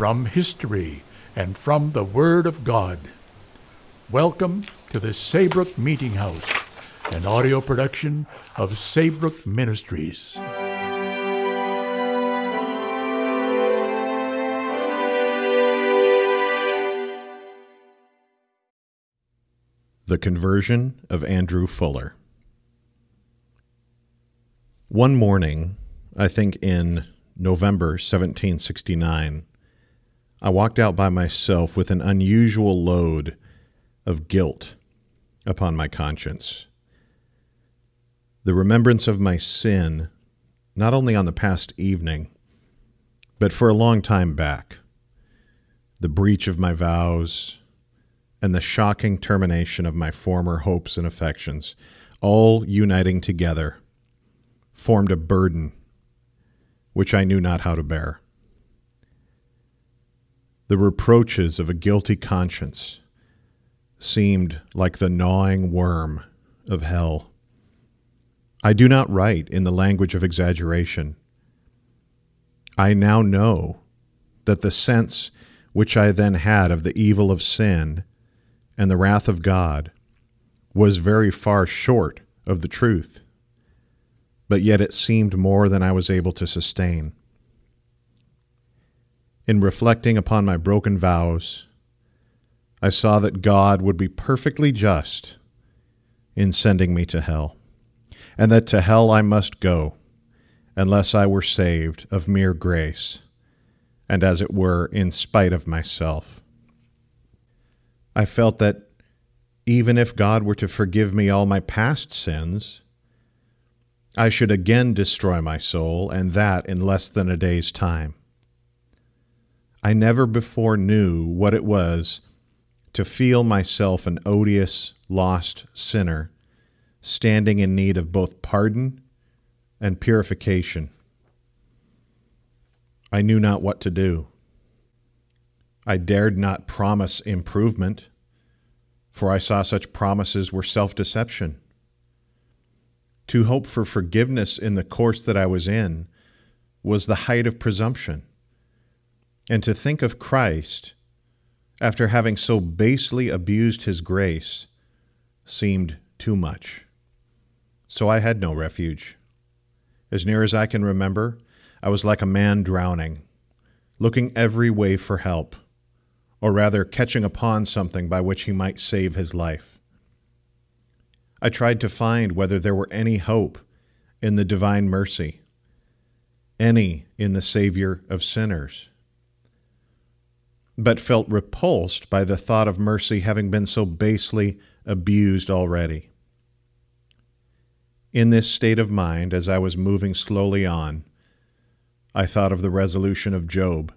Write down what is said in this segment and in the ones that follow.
from history, and from the Word of God. Welcome to the Saybrook Meeting House, an audio production of Saybrook Ministries. The Conversion of Andrew Fuller. One morning, I think in November 1769, I walked out by myself with an unusual load of guilt upon my conscience. The remembrance of my sin, not only on the past evening, but for a long time back, the breach of my vows, and the shocking termination of my former hopes and affections, all uniting together, formed a burden which I knew not how to bear. The reproaches of a guilty conscience seemed like the gnawing worm of hell. I do not write in the language of exaggeration. I now know that the sense which I then had of the evil of sin and the wrath of God was very far short of the truth, but yet it seemed more than I was able to sustain in reflecting upon my broken vows, I saw that God would be perfectly just in sending me to hell, and that to hell I must go unless I were saved of mere grace, and as it were, in spite of myself. I felt that even if God were to forgive me all my past sins, I should again destroy my soul, and that in less than a day's time. I never before knew what it was to feel myself an odious, lost sinner, standing in need of both pardon and purification. I knew not what to do. I dared not promise improvement, for I saw such promises were self deception. To hope for forgiveness in the course that I was in was the height of presumption and to think of Christ, after having so basely abused his grace, seemed too much. So I had no refuge. As near as I can remember, I was like a man drowning, looking every way for help, or rather catching upon something by which he might save his life. I tried to find whether there were any hope in the divine mercy, any in the Savior of sinners but felt repulsed by the thought of mercy having been so basely abused already. In this state of mind, as I was moving slowly on, I thought of the resolution of Job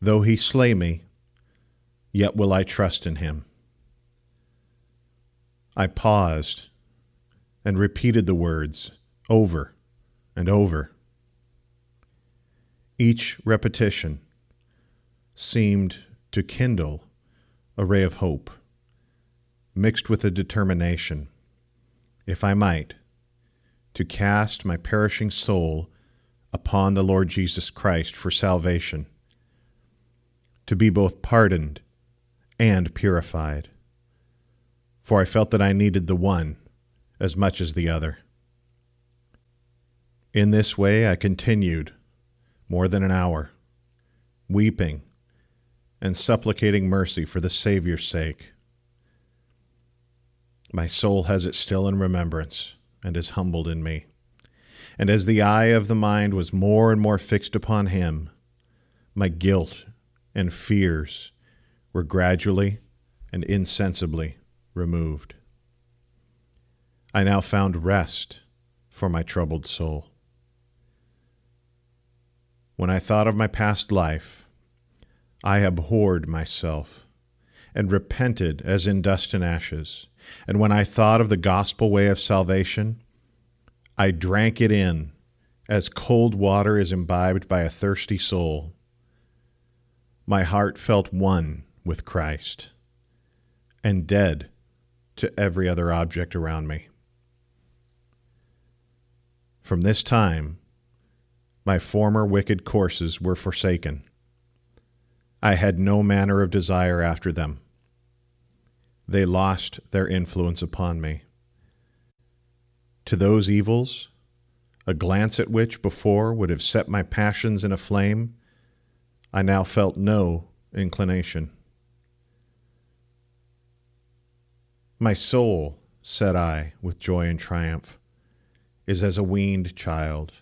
Though he slay me, yet will I trust in him. I paused and repeated the words over and over. Each repetition seemed to kindle a ray of hope, mixed with a determination, if I might, to cast my perishing soul upon the Lord Jesus Christ for salvation, to be both pardoned and purified. For I felt that I needed the one as much as the other. In this way I continued more than an hour, weeping and supplicating mercy for the Saviour's sake. My soul has it still in remembrance and is humbled in me. And as the eye of the mind was more and more fixed upon him, my guilt and fears were gradually and insensibly removed. I now found rest for my troubled soul. When I thought of my past life, I abhorred myself and repented as in dust and ashes. And when I thought of the gospel way of salvation, I drank it in as cold water is imbibed by a thirsty soul. My heart felt one with Christ and dead to every other object around me. From this time, my former wicked courses were forsaken. I had no manner of desire after them. They lost their influence upon me. To those evils, a glance at which before would have set my passions in a flame, I now felt no inclination. My soul, said I, with joy and triumph, is as a weaned child.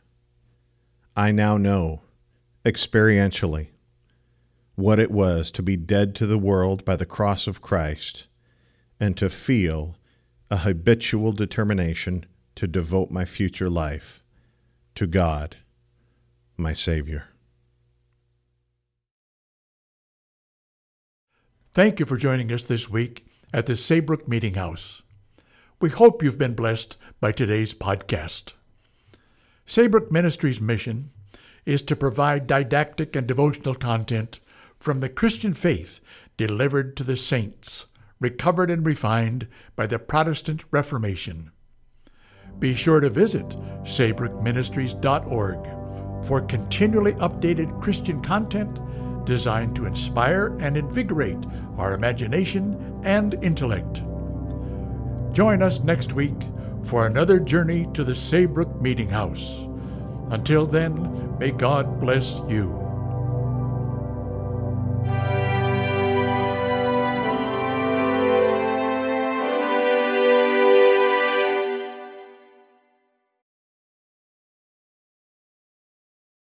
I now know, experientially, what it was to be dead to the world by the cross of Christ and to feel a habitual determination to devote my future life to God, my Savior. Thank you for joining us this week at the Saybrook Meeting House. We hope you've been blessed by today's podcast. Saybrook Ministries' mission is to provide didactic and devotional content from the Christian faith delivered to the saints, recovered and refined by the Protestant Reformation. Be sure to visit saybrookministries.org for continually updated Christian content designed to inspire and invigorate our imagination and intellect. Join us next week for another journey to the Saybrook Meeting House. Until then, may God bless you.